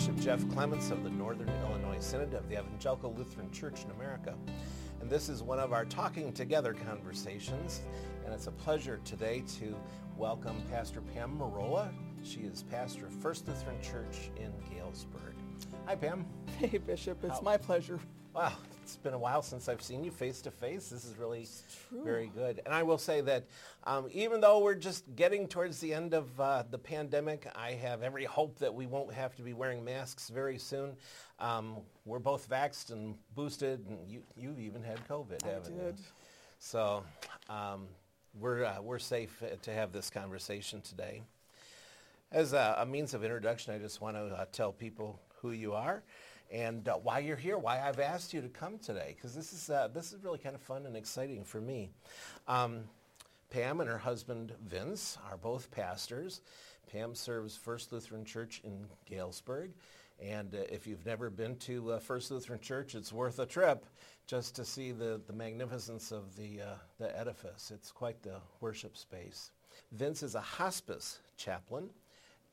Bishop Jeff Clements of the Northern Illinois Synod of the Evangelical Lutheran Church in America. And this is one of our Talking Together conversations. And it's a pleasure today to welcome Pastor Pam Marolla. She is pastor of First Lutheran Church in Galesburg. Hi, Pam. Hey, Bishop. It's How- my pleasure. Wow, it's been a while since I've seen you face to face. This is really very good. And I will say that um, even though we're just getting towards the end of uh, the pandemic, I have every hope that we won't have to be wearing masks very soon. Um, we're both vaxxed and boosted, and you, you've even had COVID, I haven't you? did. So um, we're, uh, we're safe uh, to have this conversation today. As a, a means of introduction, I just want to uh, tell people who you are and uh, why you're here, why I've asked you to come today, because this is uh, this is really kind of fun and exciting for me. Um, Pam and her husband Vince are both pastors. Pam serves First Lutheran Church in Galesburg, and uh, if you've never been to uh, First Lutheran Church, it's worth a trip just to see the, the magnificence of the uh, the edifice. It's quite the worship space. Vince is a hospice chaplain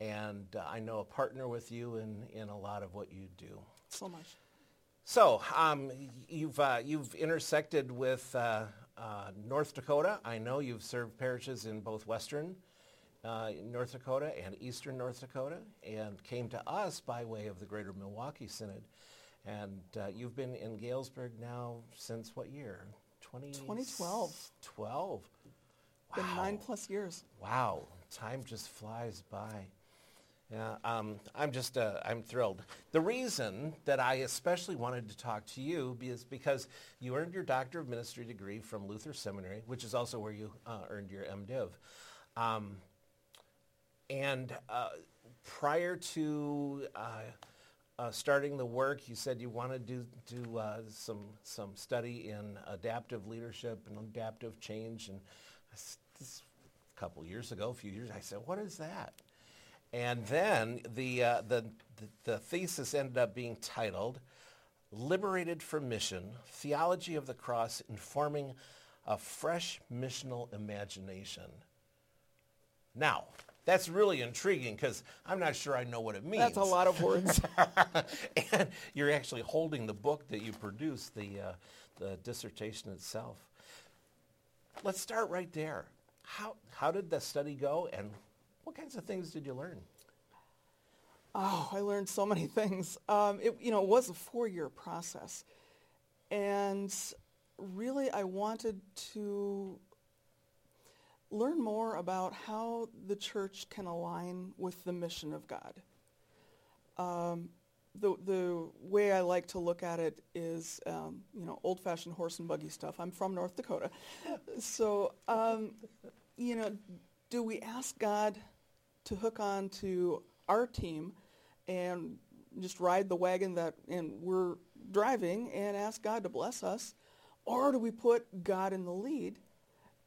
and uh, I know a partner with you in, in a lot of what you do. So much. So um, you've, uh, you've intersected with uh, uh, North Dakota. I know you've served parishes in both Western uh, North Dakota and Eastern North Dakota and came to us by way of the Greater Milwaukee Synod. And uh, you've been in Galesburg now since what year? 20... 2012. 12. Been Wow. nine plus years. Wow, time just flies by. Yeah, um, I'm just, uh, I'm thrilled. The reason that I especially wanted to talk to you is because you earned your Doctor of Ministry degree from Luther Seminary, which is also where you uh, earned your MDiv. Um, and uh, prior to uh, uh, starting the work, you said you wanted to do uh, some some study in adaptive leadership and adaptive change. And a couple years ago, a few years, I said, "What is that?" And then the uh, the, the the thesis ended up being titled "Liberated for Mission: Theology of the Cross Informing a Fresh Missional Imagination." Now, that's really intriguing because I'm not sure I know what it means. That's a lot of words. and you're actually holding the book that you produced, the, uh, the dissertation itself. Let's start right there. How, how did the study go and what kinds of things did you learn? oh, I learned so many things. Um, it, you know, it was a four-year process. And really, I wanted to learn more about how the church can align with the mission of God. Um, the, the way I like to look at it is, um, you know, old-fashioned horse and buggy stuff. I'm from North Dakota. So, um, you know, do we ask God to hook on to our team and just ride the wagon that and we're driving and ask God to bless us? Or do we put God in the lead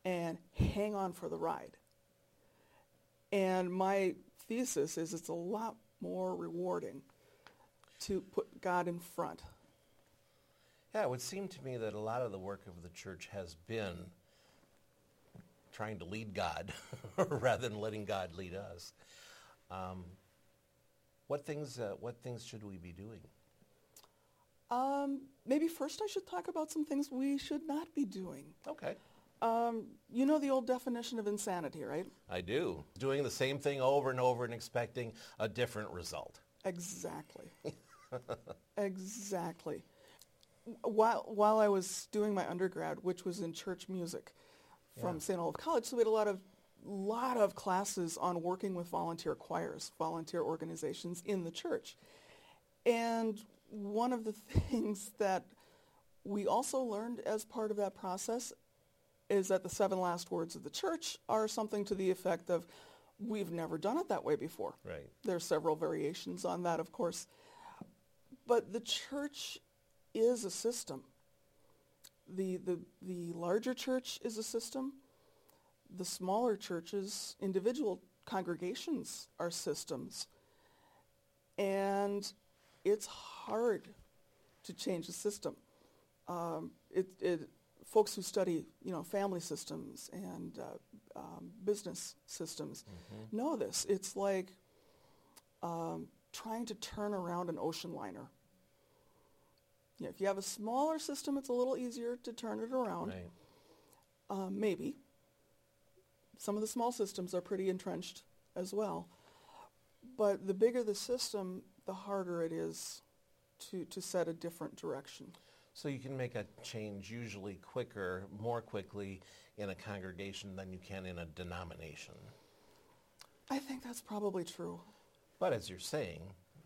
and hang on for the ride? And my thesis is it's a lot more rewarding to put God in front. Yeah, it would seem to me that a lot of the work of the church has been trying to lead God rather than letting God lead us. Um, what things, uh, what things should we be doing? Um, maybe first I should talk about some things we should not be doing. Okay. Um, you know the old definition of insanity, right? I do. Doing the same thing over and over and expecting a different result. Exactly. exactly. While, while I was doing my undergrad, which was in church music from Yeah. St. Olaf College, so we had a lot of, lot of classes on working with volunteer choirs, volunteer organizations in the church. And one of the things that we also learned as part of that process is that the seven last words of the church are something to the effect of, we've never done it that way before. Right. There are several variations on that, of course. But the church is a system. The, the, the larger church is a system. The smaller churches, individual congregations are systems. And it's hard to change the system. Um, it, it, folks who study, you know, family systems and uh, um, business systems know this. It's like um, trying to turn around an ocean liner. Yeah, if you have a smaller system, it's a little easier to turn it around. Right. Uh, maybe. Some of the small systems are pretty entrenched as well. But the bigger the system, the harder it is to, to set a different direction. So you can make a change usually quicker, more quickly in a congregation than you can in a denomination. I think that's probably true. But as you're saying,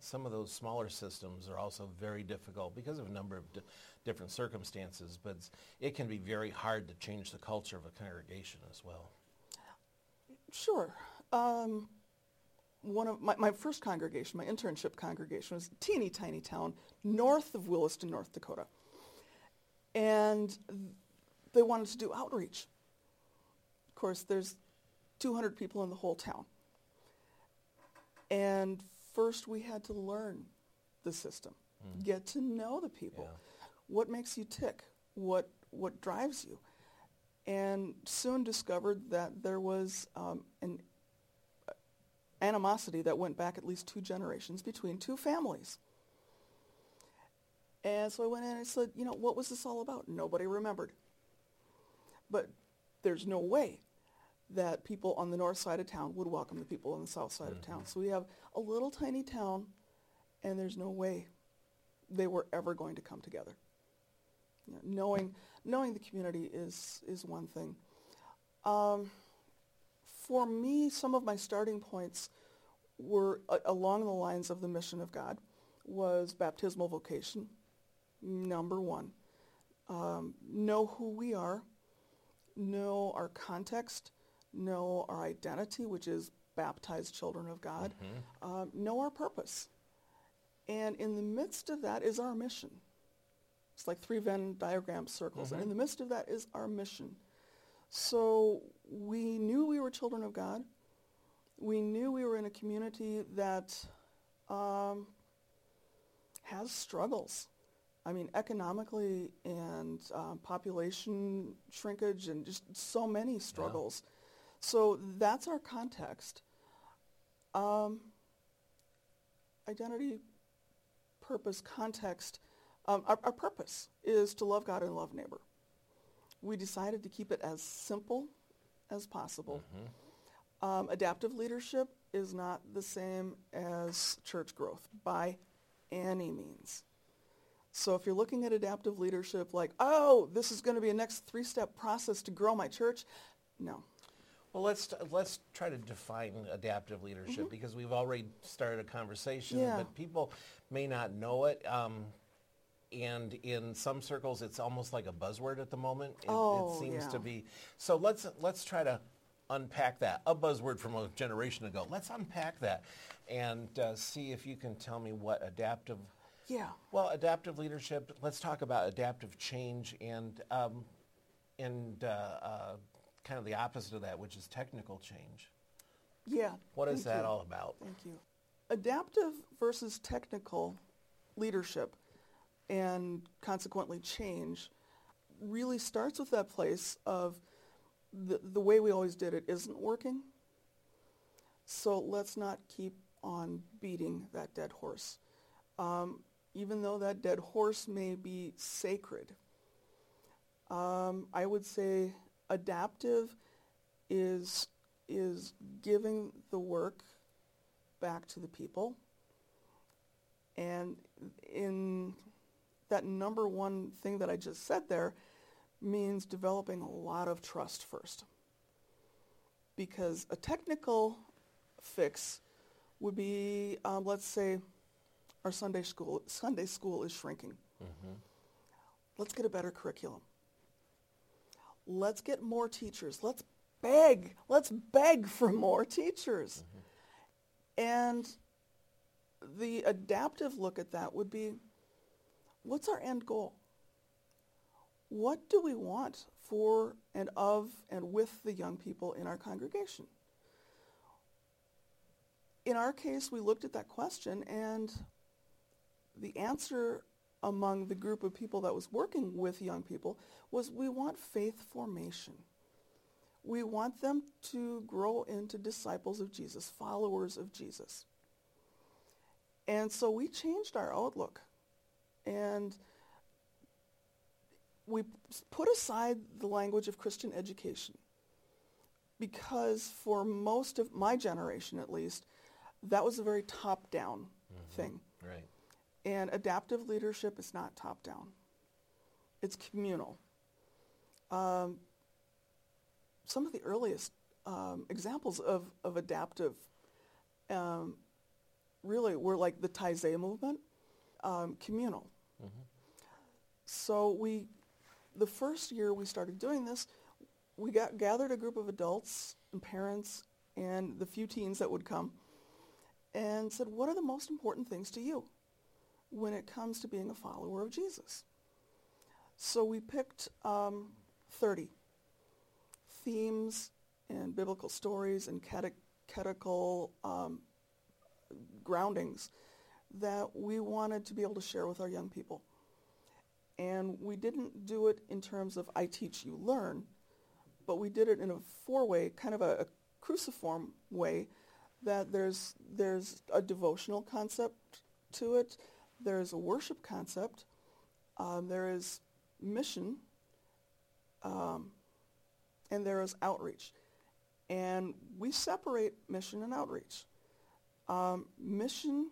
some of those smaller systems are also very difficult because of a number of di- different circumstances, but it can be very hard to change the culture of a congregation as well. Sure. Um, one of my, my first congregation, my internship congregation, was a teeny tiny town north of Williston, North Dakota. And they wanted to do outreach. Of course, there's 200 people in the whole town. And first we had to learn the system, get to know the people. Yeah. What makes you tick? What, what drives you? And soon discovered that there was um, an animosity that went back at least two generations between two families. And so I went in and I said, you know, what was this all about? Nobody remembered. But there's no way that people on the north side of town would welcome the people on the south side of town. So we have a little tiny town, and there's no way they were ever going to come together. You know, knowing, knowing the community is, is one thing. Um, for me, some of my starting points were uh, along the lines of the mission of God was baptismal vocation, number one. Um, know who we are, know our context, know our identity, which is baptized children of God, um, know our purpose. And in the midst of that is our mission. It's like three Venn diagram circles. And in the midst of that is our mission. So we knew we were children of God. We knew we were in a community that um, has struggles. I mean, economically and um, population shrinkage and just so many struggles. So that's our context. Um, identity, purpose, context. Um, our, our purpose is to love God and love neighbor. We decided to keep it as simple as possible. Um, adaptive leadership is not the same as church growth by any means. So if you're looking at adaptive leadership like, oh, this is going to be a next three-step process to grow my church, no. Well, let's let's try to define adaptive leadership because we've already started a conversation, Yeah. but people may not know it. Um, and in some circles, it's almost like a buzzword at the moment. It, Oh, it seems yeah. to be. So let's let's try to unpack that. A buzzword from a generation ago. Let's unpack that and uh, see if you can tell me what adaptive. Yeah. Well, adaptive leadership. Let's talk about adaptive change and um, and uh, uh, kind of the opposite of that, which is technical change. Yeah. What is that you. all about? Thank you. Adaptive versus technical leadership and consequently change really starts with that place of the, the way we always did it isn't working. So let's not keep on beating that dead horse. Um, even though that dead horse may be sacred, um, I would say adaptive is is giving the work back to the people. And in that number one thing that I just said there means developing a lot of trust first. Because a technical fix would be, um, let's say, our Sunday school Sunday school is shrinking. Let's get a better curriculum. Let's get more teachers. Let's beg. Let's beg for more teachers. Mm-hmm. And the adaptive look at that would be, what's our end goal? What do we want for and of and with the young people in our congregation? In our case, we looked at that question and the answer among the group of people that was working with young people was we want faith formation. We want them to grow into disciples of Jesus, followers of Jesus. And so we changed our outlook. And we put aside the language of Christian education because for most of my generation at least, that was a very top-down Mm-hmm. thing. Right. And adaptive leadership is not top-down. It's communal. Um, some of the earliest um, examples of, of adaptive um, really were like the Taizé movement, um, communal. So we, the first year we started doing this, we got gathered a group of adults and parents and the few teens that would come and said, what are the most important things to you when it comes to being a follower of Jesus? So we picked um, 30 themes and biblical stories and catechetical um, groundings that we wanted to be able to share with our young people. And we didn't do it in terms of I teach, you learn, but we did it in a four-way, kind of a, a cruciform way, that there's, there's a devotional concept to it, there's a worship concept, um, there is mission, um, and there is outreach. And we separate mission and outreach. Um, mission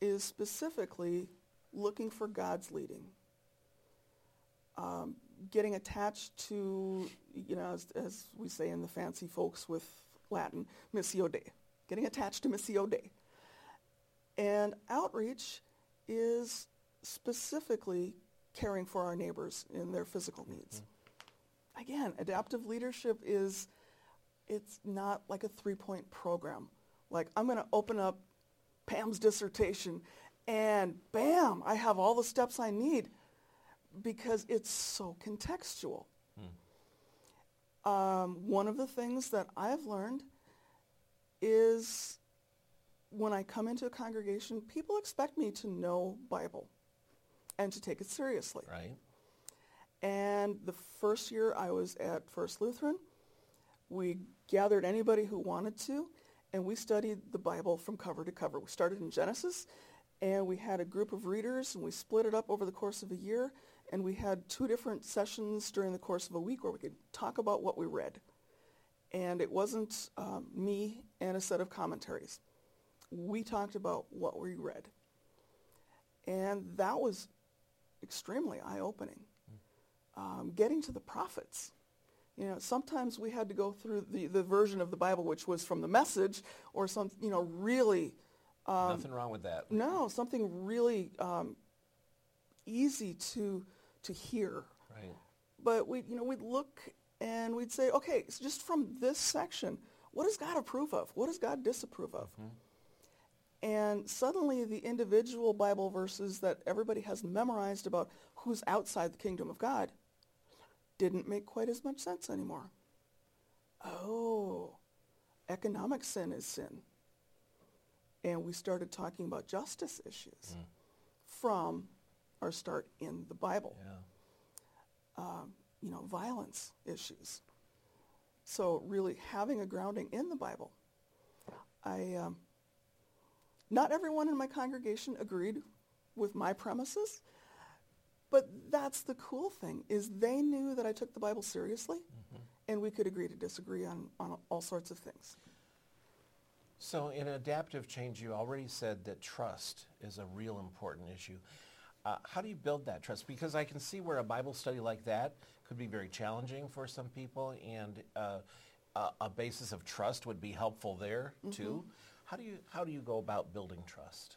is specifically looking for God's leading. Um, getting attached to, you know, as, as, we say in the fancy folks with Latin, missio Dei. Getting attached to missio Dei. And outreach is specifically caring for our neighbors in their physical needs. Mm-hmm. Again, adaptive leadership is, it's not like a three-point program. Like, I'm going to open up Pam's dissertation and bam, I have all the steps I need because it's so contextual. Hmm. Um, one of the things that I've learned is when I come into a congregation, people expect me to know Bible and to take it seriously. Right. And the first year I was at First Lutheran, we gathered anybody who wanted to, and we studied the Bible from cover to cover. We started in Genesis, and we had a group of readers, and we split it up over the course of a year, and we had two different sessions during the course of a week where we could talk about what we read. And it wasn't um, me and a set of commentaries. We talked about what we read. And that was extremely eye-opening. Um, getting to the prophets. You know, sometimes we had to go through the, the version of the Bible which was from the message or some, you know, really... Um, Nothing wrong with that. No, something really um, easy to, to hear. Right. But we, you know, we'd look and we'd say, okay, so just from this section, what does God approve of? What does God disapprove of? Mm-hmm. And suddenly the individual Bible verses that everybody has memorized about who's outside the kingdom of God didn't make quite as much sense anymore. Oh, economic sin is sin. And we started talking about justice issues mm. from our start in the Bible. Yeah. Um, you know, violence issues. So really having a grounding in the Bible. I, um, not everyone in my congregation agreed with my premises, but that's the cool thing is they knew that I took the Bible seriously mm-hmm. and we could agree to disagree on, on all sorts of things. So in adaptive change, you already said that trust is a real important issue. Uh, how do you build that trust? Because I can see where a Bible study like that could be very challenging for some people and uh, a, a, basis of trust would be helpful there mm-hmm. too. How do you how do you go about building trust?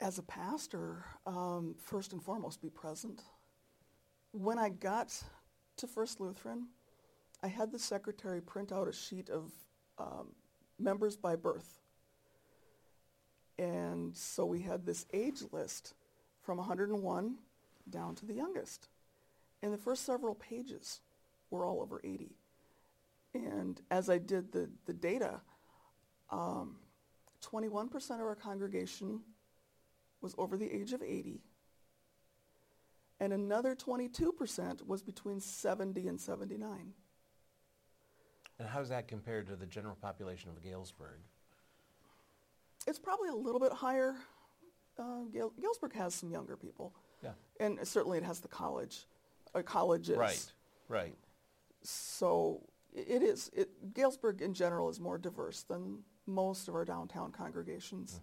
As a pastor, um, first and foremost, be present. When I got to First Lutheran, I had the secretary print out a sheet of um, members by birth. And so we had this age list from 101 down to the youngest. And the first several pages were all over 80. And as I did the, the data, um, 21% of our congregation was over the age of 80. And another 22% was between 70 and 79. And how's that compare to the general population of Galesburg? It's probably a little bit higher. Uh, Gale- Galesburg has some younger people, Yeah. and certainly it has the college, uh, colleges. Right, right. So it is. It, Galesburg in general is more diverse than most of our downtown congregations.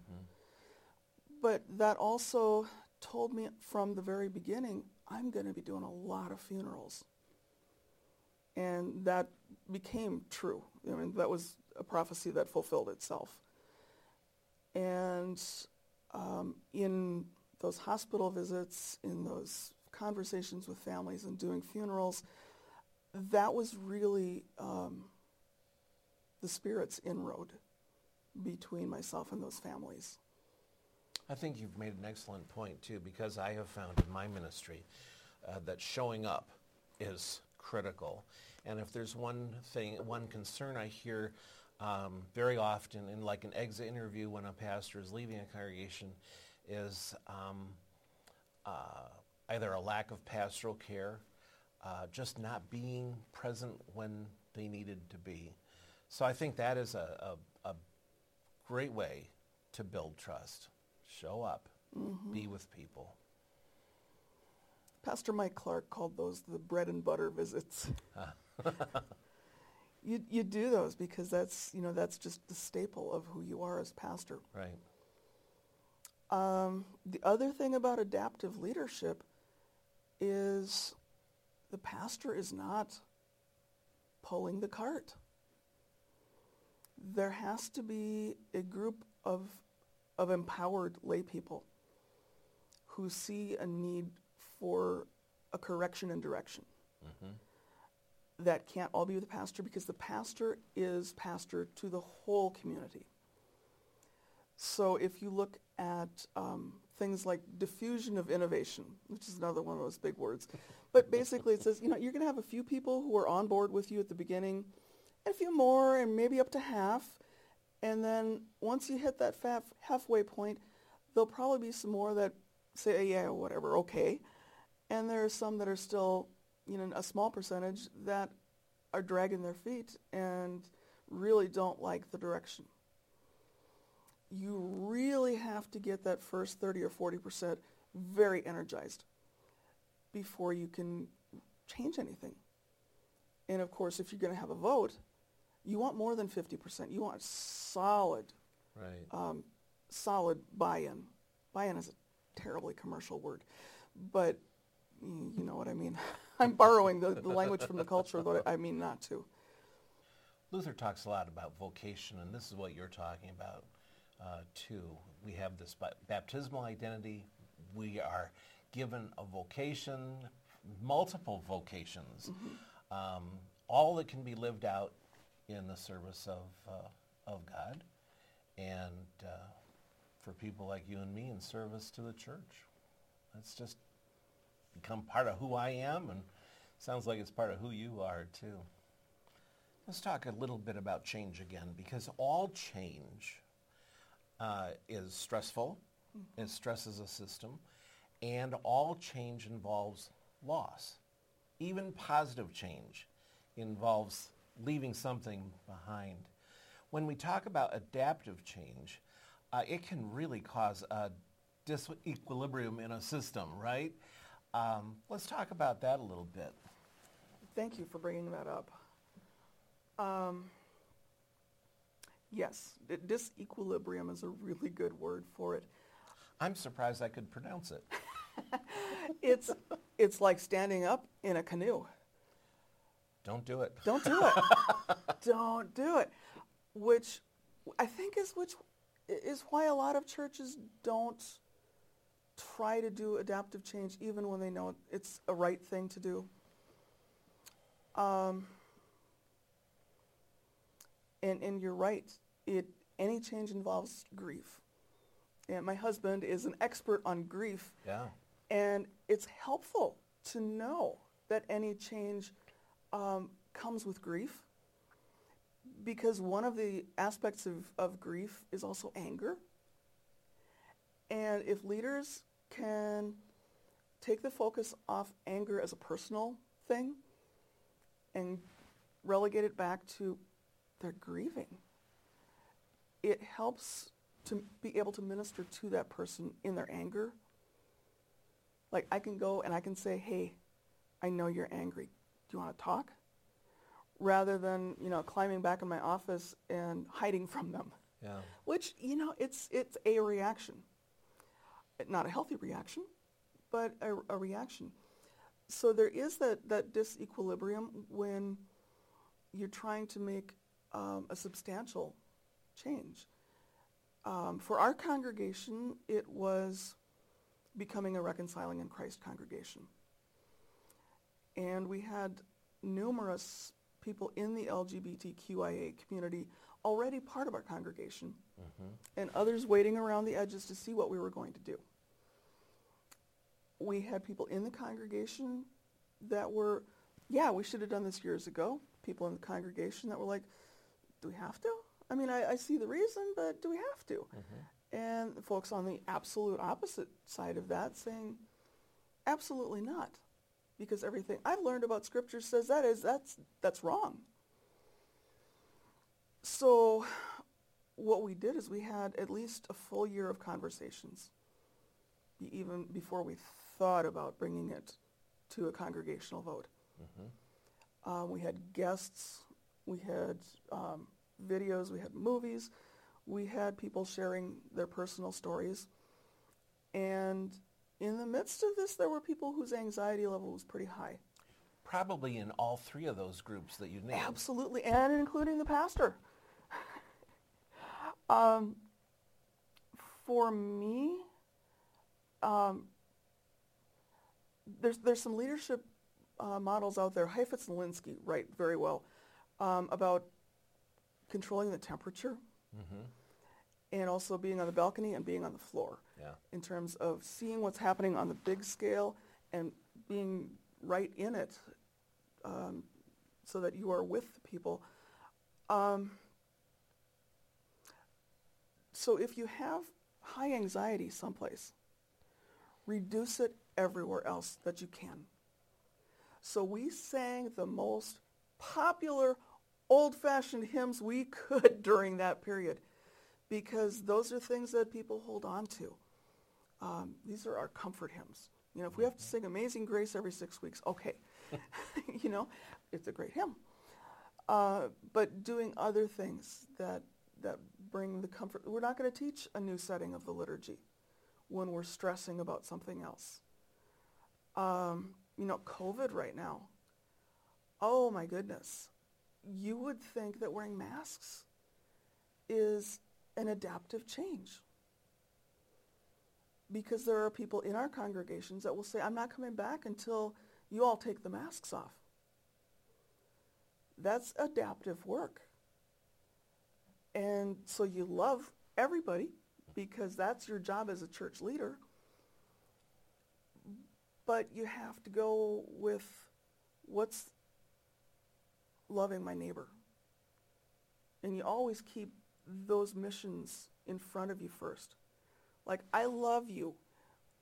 But that also told me from the very beginning, I'm going to be doing a lot of funerals. And that became true. I mean, that was a prophecy that fulfilled itself. And um, in those hospital visits, in those conversations with families and doing funerals, that was really um, the Spirit's inroad between myself and those families. I think you've made an excellent point too, because I have found in my ministry uh, that showing up is critical. And if there's one thing, one concern I hear um, very often in like an exit interview when a pastor is leaving a congregation is um, uh, either a lack of pastoral care, uh, just not being present when they needed to be. So I think that is a, a, a great way to build trust. Show up, be with people. Pastor Mike Clark called those the bread and butter visits. you, you do those because that's, you know, that's just the staple of who you are as pastor. Right. Um, the other thing about adaptive leadership is the pastor is not pulling the cart. There has to be a group of, of empowered lay people who see a need for a correction and direction. That can't all be the pastor because the pastor is pastor to the whole community. So if you look at um, things like diffusion of innovation, which is another one of those big words, but basically it says, you know, you're going to have a few people who are on board with you at the beginning, and a few more, and maybe up to half, and then once you hit that halfway point, there'll probably be some more that say, oh, yeah, whatever, okay, and there are some that are still, you know, a small percentage that are dragging their feet and really don't like the direction. You really have to get that first 30 or 40% very energized before you can change anything. And of course, if you're going to have a vote, you want more than 50%. You want solid, Right. um, solid buy-in. Buy-in is a terribly commercial word, but you know what I mean. I'm borrowing the, the language from the culture, though I mean not to. Luther talks a lot about vocation, and this is what you're talking about uh, too. We have this baptismal identity. We are given a vocation, multiple vocations, um, all that can be lived out in the service of, uh, of God, and uh, for people like you and me in service to the church. That's just become part of who I am, and sounds like it's part of who you are too. Let's talk a little bit about change again, because all change uh, is stressful. It stresses a system, and all change involves loss. Even positive change involves leaving something behind. When we talk about adaptive change, uh, it can really cause a disequilibrium in a system, right? Um, let's talk about that a little bit. Thank you for bringing that up. Um, yes, disequilibrium is a really good word for it. I'm surprised I could pronounce it. It's it's like standing up in a canoe. Don't do it. Don't do it. Don't do it. Which I think is which is why a lot of churches don't try to do adaptive change even when they know it's a right thing to do. Um, and and you're right. It any change involves grief. And my husband is an expert on grief. Yeah. And it's helpful to know that any change um, comes with grief because one of the aspects of, of grief is also anger. And if leaders can take the focus off anger as a personal thing and relegate it back to they're grieving. It helps to be able to minister to that person in their anger. Like I can go and I can say, hey, I know you're angry. Do you want to talk? Rather than, you know, climbing back in my office and hiding from them. Yeah. Which, you know, it's, it's a reaction. Not a healthy reaction, but a, a reaction. So there is that, that disequilibrium when you're trying to make um, a substantial change. Um, for our congregation, it was becoming a reconciling in Christ congregation. And we had numerous people in the LGBTQIA community already part of our congregation mm-hmm. and others waiting around the edges to see what we were going to do. We had people in the congregation that were, yeah, we should have done this years ago. People in the congregation that were like, do we have to? I mean, I, I see the reason, but do we have to? Mm-hmm. And the folks on the absolute opposite side of that saying, absolutely not. Because everything I've learned about scripture says that is that's that's wrong. So what we did is we had at least a full year of conversations, even before we thought about bringing it to a congregational vote. Uh, we had guests, we had um, videos, we had movies, we had people sharing their personal stories. And in the midst of this, there were people whose anxiety level was pretty high. Probably in all three of those groups that you named. Absolutely, and including the pastor. um, for me, um, there's there's some leadership uh, models out there. Heifetz and Linsky write very well um, about controlling the temperature and also being on the balcony and being on the floor Yeah. in terms of seeing what's happening on the big scale and being right in it um, so that you are with the people. Um, so if you have high anxiety someplace, reduce it everywhere else that you can. So we sang the most popular old-fashioned hymns we could during that period because those are things that people hold on to. Um, these are our comfort hymns. You know, if we have to sing Amazing Grace every six weeks, okay. you know, it's a great hymn. Uh, but doing other things that, that bring the comfort. We're not going to teach a new setting of the liturgy when we're stressing about something else. Um, you know, COVID right now. Oh my goodness. You would think that wearing masks is an adaptive change. Because there are people in our congregations that will say, I'm not coming back until you all take the masks off. That's adaptive work. And so you love everybody because that's your job as a church leader. But you have to go with what's loving my neighbor. And you always keep those missions in front of you first. Like, I love you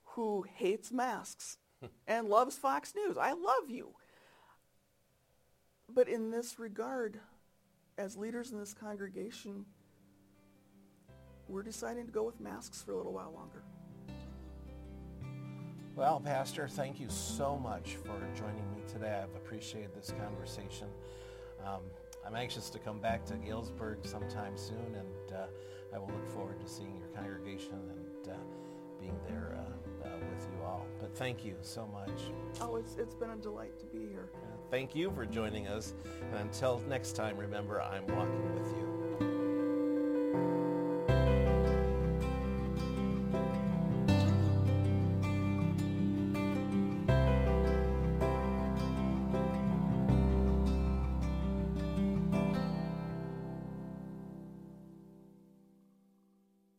who hates masks and loves Fox News. I love you. But in this regard, as leaders in this congregation, we're deciding to go with masks for a little while longer. Well, Pastor, thank you so much for joining me today. I've appreciated this conversation. Um, I'm anxious to come back to Galesburg sometime soon, and uh, I will look forward to seeing your congregation and uh, being there uh, uh, with you all. But thank you so much. Oh, it's, it's been a delight to be here. Thank you for joining us. And until next time, remember, I'm walking with you.